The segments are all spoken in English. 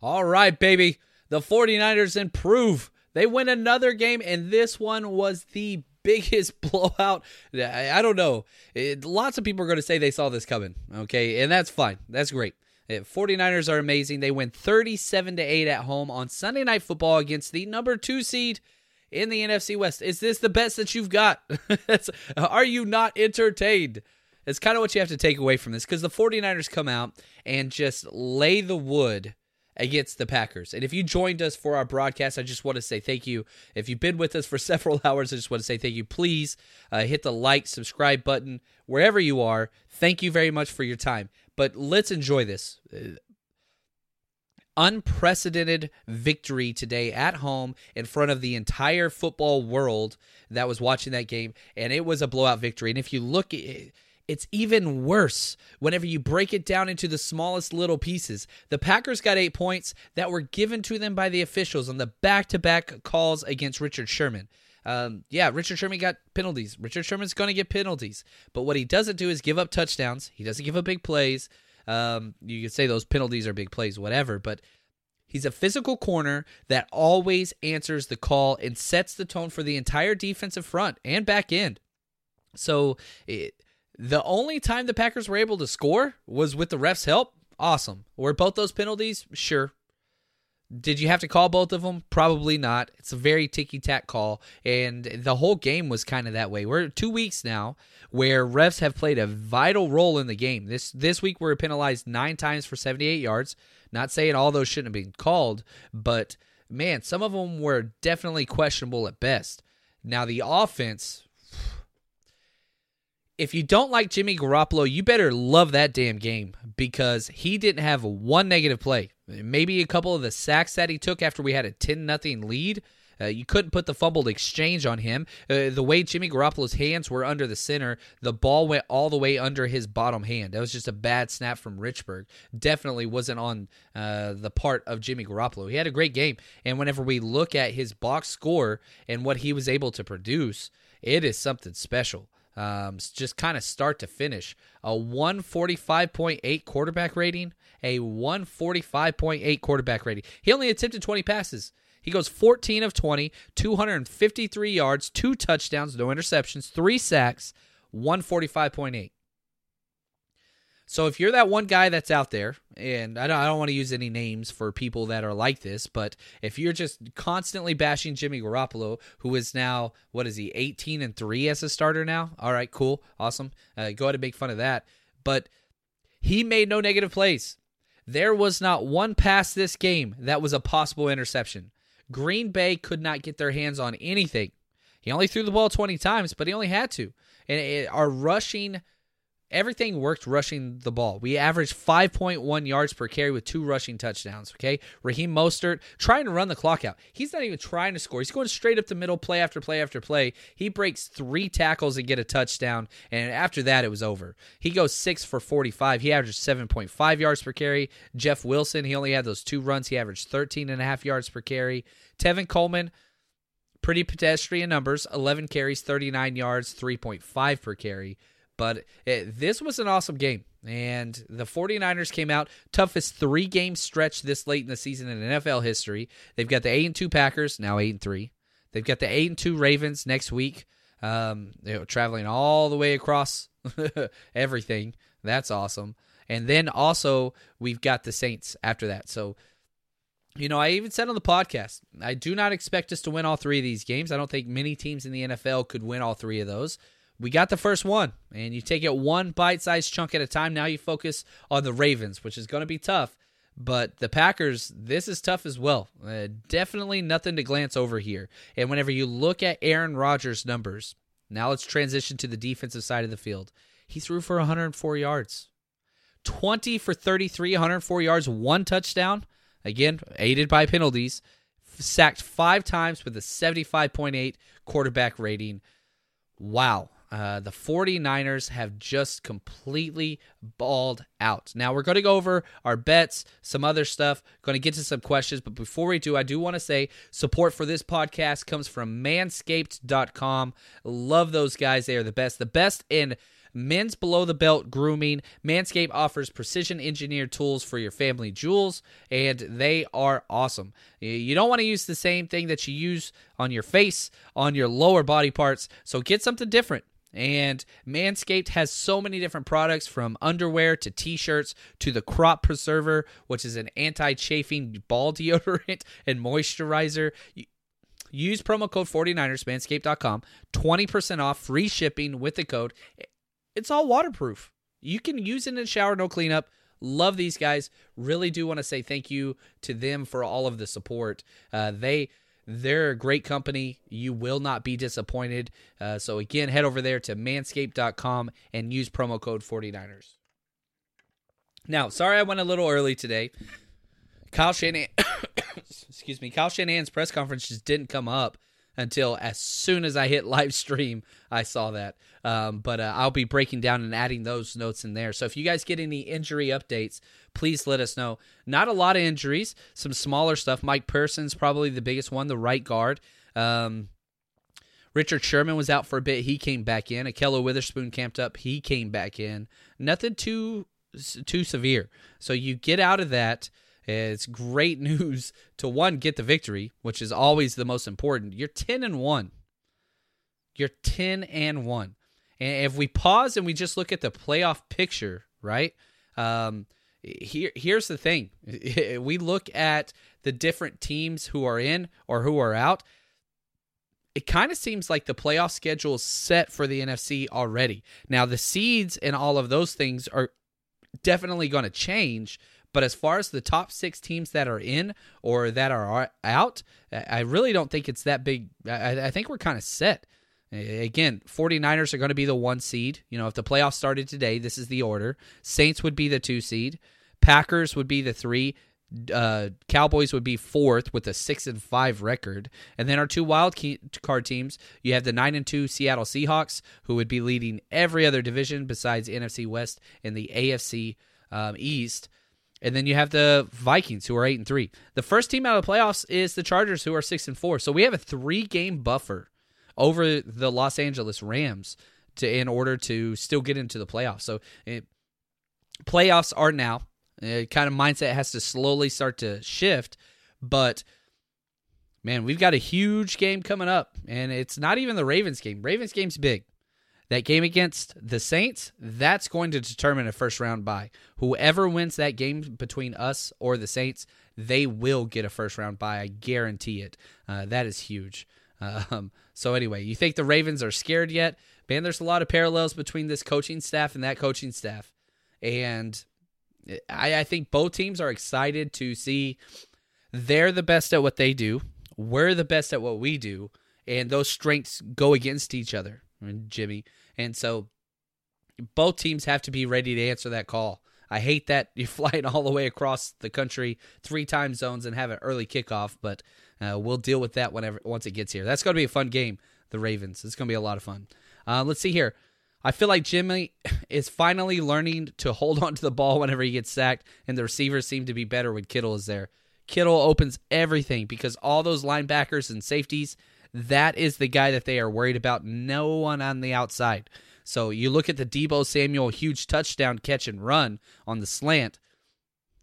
All right, baby. The 49ers improve. They win another game, and this one was the biggest blowout. I don't know. It, lots of people are going to say they saw this coming, okay? And that's fine. That's great. Eh, 49ers are amazing. They win 37 to 8 at home on Sunday Night Football against the number 2 seed in the NFC West. Is this the best that you've got? are you not entertained? It's kind of what you have to take away from this because the 49ers come out and just lay the wood against the Packers. And if you joined us for our broadcast, I just want to say thank you. If you've been with us for several hours, I just want to say thank you. Please uh, hit the like, subscribe button wherever you are. Thank you very much for your time. But let's enjoy this. Uh, unprecedented victory today at home in front of the entire football world that was watching that game. And it was a blowout victory. And if you look at it, it's even worse whenever you break it down into the smallest little pieces. The Packers got eight points that were given to them by the officials on the back to back calls against Richard Sherman. Um, yeah, Richard Sherman got penalties. Richard Sherman's going to get penalties. But what he doesn't do is give up touchdowns. He doesn't give up big plays. Um, you could say those penalties are big plays, whatever. But he's a physical corner that always answers the call and sets the tone for the entire defensive front and back end. So it, the only time the Packers were able to score was with the refs' help. Awesome. Were both those penalties? Sure. Did you have to call both of them? Probably not. It's a very ticky tack call, and the whole game was kind of that way. We're two weeks now where refs have played a vital role in the game. This this week we we're penalized nine times for 78 yards. Not saying all those shouldn't have been called, but man, some of them were definitely questionable at best. Now the offense, if you don't like Jimmy Garoppolo, you better love that damn game because he didn't have one negative play. Maybe a couple of the sacks that he took after we had a 10 nothing lead. Uh, you couldn't put the fumbled exchange on him. Uh, the way Jimmy Garoppolo's hands were under the center, the ball went all the way under his bottom hand. That was just a bad snap from Richburg. Definitely wasn't on uh, the part of Jimmy Garoppolo. He had a great game. And whenever we look at his box score and what he was able to produce, it is something special um, just kind of start to finish. A 145.8 quarterback rating, a 145.8 quarterback rating. He only attempted 20 passes. He goes 14 of 20, 253 yards, two touchdowns, no interceptions, three sacks, 145.8. So if you're that one guy that's out there, and I don't, I don't want to use any names for people that are like this, but if you're just constantly bashing Jimmy Garoppolo, who is now what is he, 18 and three as a starter now? All right, cool, awesome. Uh, go ahead and make fun of that. But he made no negative plays. There was not one pass this game that was a possible interception. Green Bay could not get their hands on anything. He only threw the ball 20 times, but he only had to. And it, our rushing everything worked rushing the ball. We averaged 5.1 yards per carry with two rushing touchdowns. Okay. Raheem Mostert trying to run the clock out. He's not even trying to score. He's going straight up the middle, play after play after play. He breaks three tackles and get a touchdown. And after that, it was over. He goes six for 45. He averaged 7.5 yards per carry. Jeff Wilson, he only had those two runs. He averaged 13 and a half yards per carry. Tevin Coleman, pretty pedestrian numbers 11 carries, 39 yards, 3.5 per carry. But it, this was an awesome game. And the 49ers came out toughest three game stretch this late in the season in NFL history. They've got the 8 and 2 Packers, now 8 and 3. They've got the 8 and 2 Ravens next week. Um, you know, traveling all the way across everything. That's awesome. And then also we've got the Saints after that. So you know, I even said on the podcast, I do not expect us to win all three of these games. I don't think many teams in the NFL could win all three of those we got the first one, and you take it one bite sized chunk at a time. Now you focus on the Ravens, which is going to be tough. But the Packers, this is tough as well. Uh, definitely nothing to glance over here. And whenever you look at Aaron Rodgers' numbers, now let's transition to the defensive side of the field. He threw for 104 yards, 20 for 33, 104 yards, one touchdown. Again, aided by penalties. Sacked five times with a 75.8 quarterback rating. Wow. Uh, the 49ers have just completely balled out. Now, we're going to go over our bets, some other stuff, going to get to some questions. But before we do, I do want to say support for this podcast comes from manscaped.com. Love those guys. They are the best. The best in men's below the belt grooming. Manscaped offers precision engineered tools for your family jewels, and they are awesome. You don't want to use the same thing that you use on your face, on your lower body parts, so get something different. And Manscaped has so many different products from underwear to t shirts to the Crop Preserver, which is an anti chafing ball deodorant and moisturizer. Use promo code 49ers, manscaped.com, 20% off, free shipping with the code. It's all waterproof. You can use it in the shower, no cleanup. Love these guys. Really do want to say thank you to them for all of the support. Uh, they they're a great company. You will not be disappointed. Uh, so, again, head over there to manscaped.com and use promo code 49ers. Now, sorry I went a little early today. Kyle Shanahan, excuse me, Kyle Shanahan's press conference just didn't come up until as soon as I hit live stream, I saw that. Um, but uh, I'll be breaking down and adding those notes in there. So if you guys get any injury updates, please let us know. Not a lot of injuries, some smaller stuff. Mike Person's probably the biggest one, the right guard. Um, Richard Sherman was out for a bit. He came back in. Ahkello Witherspoon camped up. He came back in. Nothing too too severe. So you get out of that. It's great news to one get the victory, which is always the most important. You're 10 and 1. You're 10 and 1. And if we pause and we just look at the playoff picture, right? Um, here here's the thing we look at the different teams who are in or who are out it kind of seems like the playoff schedule is set for the NFC already. Now the seeds and all of those things are definitely going to change, but as far as the top 6 teams that are in or that are out, I really don't think it's that big. I, I think we're kind of set. Again, 49ers are going to be the one seed. You know, if the playoffs started today, this is the order. Saints would be the two seed. Packers would be the three. Uh, Cowboys would be fourth with a six and five record, and then our two wild card teams. You have the nine and two Seattle Seahawks, who would be leading every other division besides NFC West and the AFC um, East. And then you have the Vikings, who are eight and three. The first team out of the playoffs is the Chargers, who are six and four. So we have a three game buffer over the Los Angeles Rams to in order to still get into the playoffs. So it, playoffs are now. It kind of mindset has to slowly start to shift, but man, we've got a huge game coming up, and it's not even the Ravens game. Ravens game's big. That game against the Saints, that's going to determine a first round bye. Whoever wins that game between us or the Saints, they will get a first round bye. I guarantee it. Uh, that is huge. Um, so anyway, you think the Ravens are scared yet? Man, there's a lot of parallels between this coaching staff and that coaching staff, and I, I think both teams are excited to see they're the best at what they do. we're the best at what we do, and those strengths go against each other, Jimmy. And so both teams have to be ready to answer that call. I hate that you're flying all the way across the country, three time zones, and have an early kickoff, but uh, we'll deal with that whenever once it gets here. That's going to be a fun game, the Ravens. It's going to be a lot of fun. Uh, let's see here. I feel like Jimmy is finally learning to hold on to the ball whenever he gets sacked, and the receivers seem to be better when Kittle is there. Kittle opens everything because all those linebackers and safeties, that is the guy that they are worried about. No one on the outside. So you look at the Deebo Samuel huge touchdown catch and run on the slant.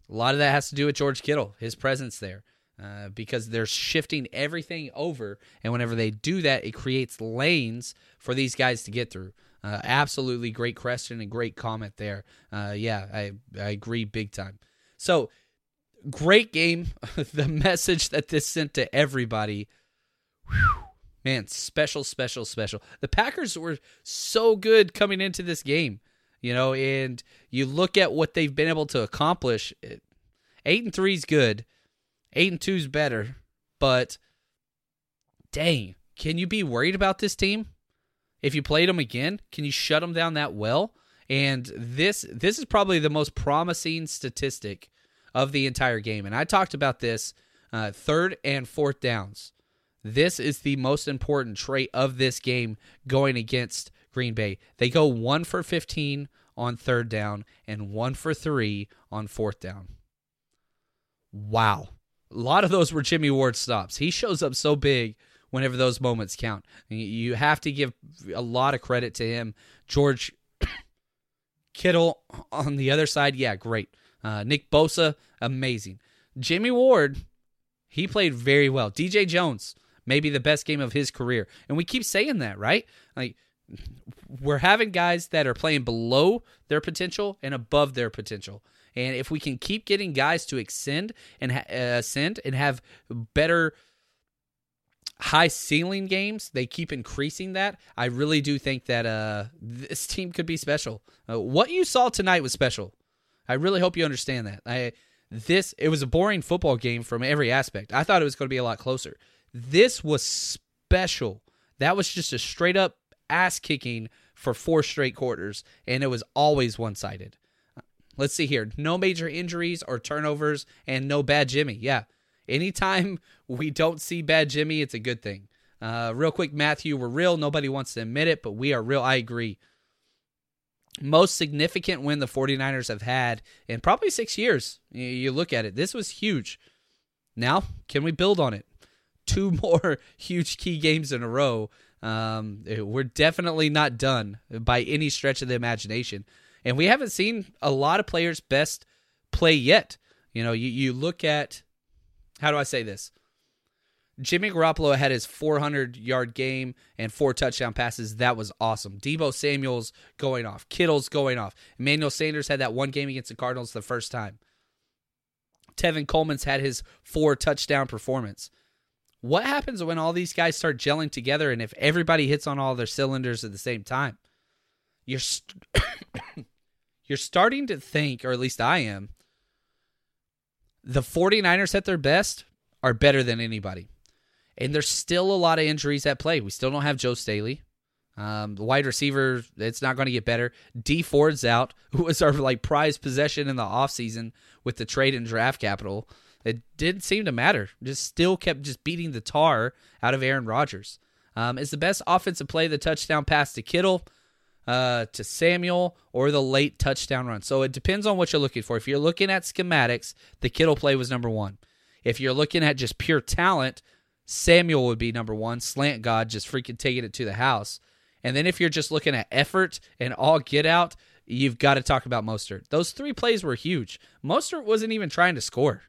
A lot of that has to do with George Kittle, his presence there, uh, because they're shifting everything over. And whenever they do that, it creates lanes for these guys to get through. Uh, absolutely great question and great comment there. Uh, yeah, I, I agree big time. So great game. the message that this sent to everybody. Man, special, special, special. The Packers were so good coming into this game, you know, and you look at what they've been able to accomplish. Eight and three is good. Eight and two is better, but dang, can you be worried about this team? If you played them again, can you shut them down that well? And this this is probably the most promising statistic of the entire game. And I talked about this uh, third and fourth downs. This is the most important trait of this game going against Green Bay. They go one for 15 on third down and one for three on fourth down. Wow. A lot of those were Jimmy Ward stops. He shows up so big whenever those moments count. You have to give a lot of credit to him. George Kittle on the other side, yeah, great. Uh, Nick Bosa, amazing. Jimmy Ward, he played very well. DJ Jones, maybe the best game of his career. And we keep saying that, right? Like we're having guys that are playing below their potential and above their potential. And if we can keep getting guys to extend and uh, ascend and have better high ceiling games, they keep increasing that. I really do think that uh, this team could be special. Uh, what you saw tonight was special. I really hope you understand that. I this it was a boring football game from every aspect. I thought it was going to be a lot closer. This was special. That was just a straight up ass kicking for four straight quarters, and it was always one sided. Let's see here. No major injuries or turnovers, and no bad Jimmy. Yeah. Anytime we don't see bad Jimmy, it's a good thing. Uh, real quick, Matthew, we're real. Nobody wants to admit it, but we are real. I agree most significant win the 49ers have had in probably six years. You look at it, this was huge. Now, can we build on it? Two more huge key games in a row. Um, we're definitely not done by any stretch of the imagination. And we haven't seen a lot of players' best play yet. You know, you, you look at, how do I say this? Jimmy Garoppolo had his 400 yard game and four touchdown passes. That was awesome. Deebo Samuel's going off. Kittle's going off. Emmanuel Sanders had that one game against the Cardinals the first time. Tevin Coleman's had his four touchdown performance. What happens when all these guys start gelling together and if everybody hits on all their cylinders at the same time? You're st- you're starting to think, or at least I am, the 49ers at their best are better than anybody. And there's still a lot of injuries at play. We still don't have Joe Staley. Um, the wide receiver, it's not going to get better. Dee Ford's out, who was our like prized possession in the offseason with the trade and draft capital. It didn't seem to matter. Just still kept just beating the tar out of Aaron Rodgers. Um, is the best offensive play the touchdown pass to Kittle, uh, to Samuel, or the late touchdown run? So it depends on what you're looking for. If you're looking at schematics, the Kittle play was number one. If you're looking at just pure talent, Samuel would be number one. Slant God just freaking taking it to the house. And then if you're just looking at effort and all get out, you've got to talk about Mostert. Those three plays were huge. Mostert wasn't even trying to score.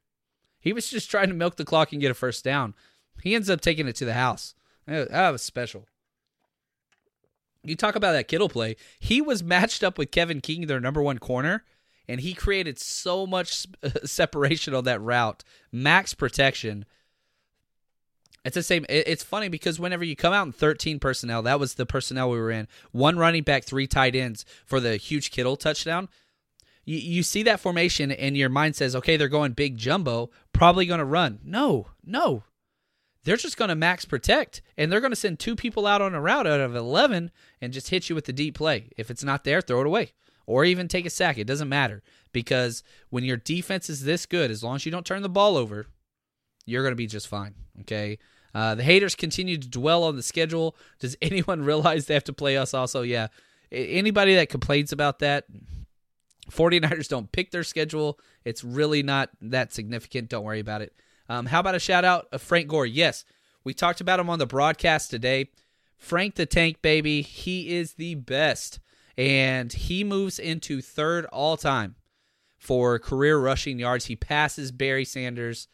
He was just trying to milk the clock and get a first down. He ends up taking it to the house. That was special. You talk about that Kittle play. He was matched up with Kevin King, their number one corner, and he created so much separation on that route. Max protection it's the same. It's funny because whenever you come out in 13 personnel, that was the personnel we were in. One running back, three tight ends for the huge Kittle touchdown. You, you see that formation and your mind says, okay, they're going big jumbo, probably going to run. No, no. they're just going to max protect and they're going to send two people out on a route out of 11 and just hit you with the deep play. If it's not there, throw it away or even take a sack. It doesn't matter because when your defense is this good, as long as you don't turn the ball over, you're going to be just fine. Okay. Uh, the haters continue to dwell on the schedule. Does anyone realize they have to play us also? Yeah. Anybody that complains about that, 49ers don't pick their schedule. It's really not that significant. Don't worry about it. Um, how about a shout out of Frank Gore? Yes, we talked about him on the broadcast today. Frank the Tank, baby. He is the best. And he moves into third all time for career rushing yards. He passes Barry Sanders.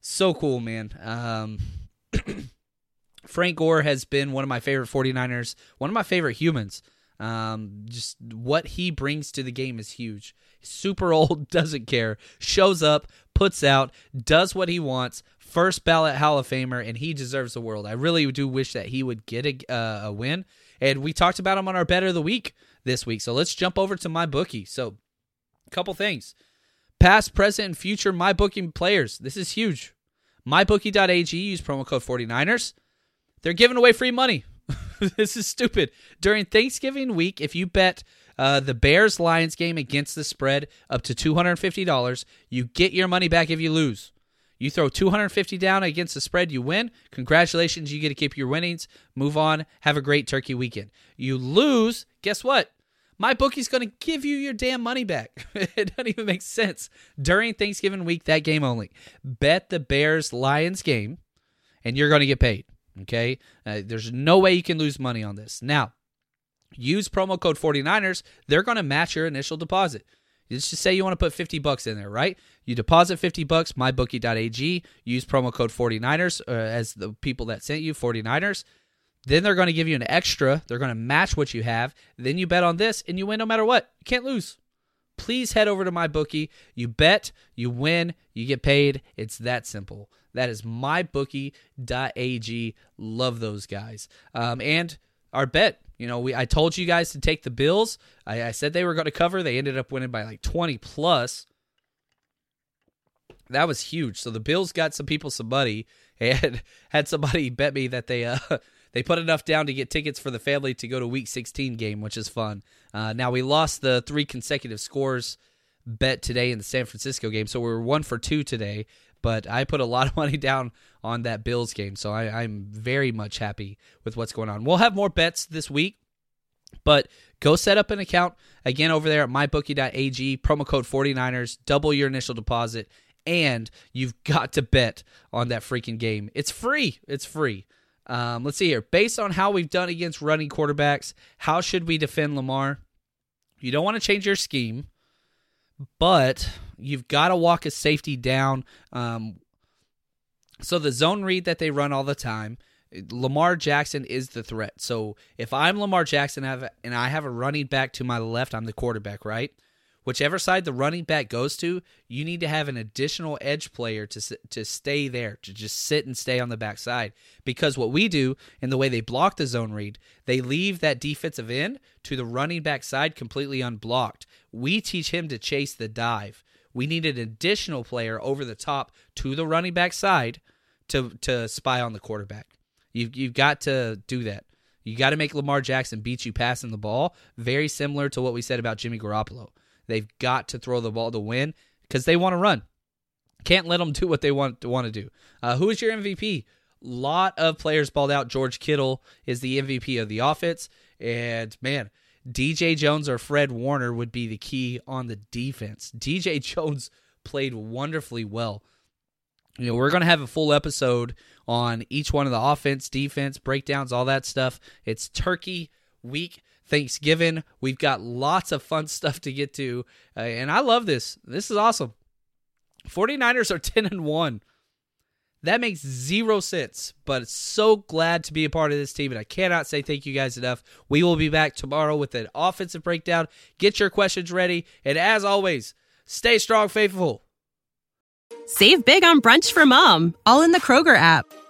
So cool, man. Um, Frank Gore has been one of my favorite 49ers, one of my favorite humans. Um, just what he brings to the game is huge. Super old, doesn't care, shows up, puts out, does what he wants. First ballot Hall of Famer, and he deserves the world. I really do wish that he would get a, uh, a win. And we talked about him on our bet of the week this week. So let's jump over to my bookie. So, a couple things past, present, and future my booking players. This is huge. MyBookie.ag, use promo code 49ers. They're giving away free money. this is stupid. During Thanksgiving week, if you bet uh, the Bears Lions game against the spread up to $250, you get your money back if you lose. You throw 250 down against the spread, you win. Congratulations, you get to keep your winnings. Move on. Have a great turkey weekend. You lose, guess what? My bookie's going to give you your damn money back. it doesn't even make sense. During Thanksgiving week, that game only. Bet the Bears Lions game, and you're going to get paid. Okay? Uh, there's no way you can lose money on this. Now, use promo code 49ers. They're going to match your initial deposit. Let's just say you want to put 50 bucks in there, right? You deposit 50 bucks, mybookie.ag, use promo code 49ers uh, as the people that sent you, 49ers. Then they're going to give you an extra. They're going to match what you have. Then you bet on this and you win no matter what. You can't lose. Please head over to my bookie. You bet, you win, you get paid. It's that simple. That is mybookie.ag. Love those guys. Um, and our bet. You know, we I told you guys to take the Bills. I, I said they were going to cover. They ended up winning by like 20 plus. That was huge. So the Bills got some people some money and had somebody bet me that they uh they put enough down to get tickets for the family to go to Week 16 game, which is fun. Uh, now we lost the three consecutive scores bet today in the San Francisco game, so we were one for two today. But I put a lot of money down on that Bills game, so I, I'm very much happy with what's going on. We'll have more bets this week, but go set up an account again over there at mybookie.ag, promo code 49ers, double your initial deposit, and you've got to bet on that freaking game. It's free. It's free. Um, let's see here. Based on how we've done against running quarterbacks, how should we defend Lamar? You don't want to change your scheme, but you've got to walk a safety down. Um, so the zone read that they run all the time, Lamar Jackson is the threat. So if I'm Lamar Jackson and I have a running back to my left, I'm the quarterback, right? Whichever side the running back goes to, you need to have an additional edge player to to stay there, to just sit and stay on the backside. Because what we do in the way they block the zone read, they leave that defensive end to the running back side completely unblocked. We teach him to chase the dive. We need an additional player over the top to the running back side to to spy on the quarterback. You've you've got to do that. You got to make Lamar Jackson beat you passing the ball. Very similar to what we said about Jimmy Garoppolo. They've got to throw the ball to win because they want to run. Can't let them do what they want to want to do. Uh, who is your MVP? Lot of players balled out. George Kittle is the MVP of the offense, and man, DJ Jones or Fred Warner would be the key on the defense. DJ Jones played wonderfully well. You know, we're going to have a full episode on each one of the offense, defense, breakdowns, all that stuff. It's Turkey week. Thanksgiving. We've got lots of fun stuff to get to. Uh, and I love this. This is awesome. 49ers are 10 and 1. That makes zero sense, but so glad to be a part of this team, and I cannot say thank you guys enough. We will be back tomorrow with an offensive breakdown. Get your questions ready, and as always, stay strong, faithful. Save big on brunch for mom, all in the Kroger app.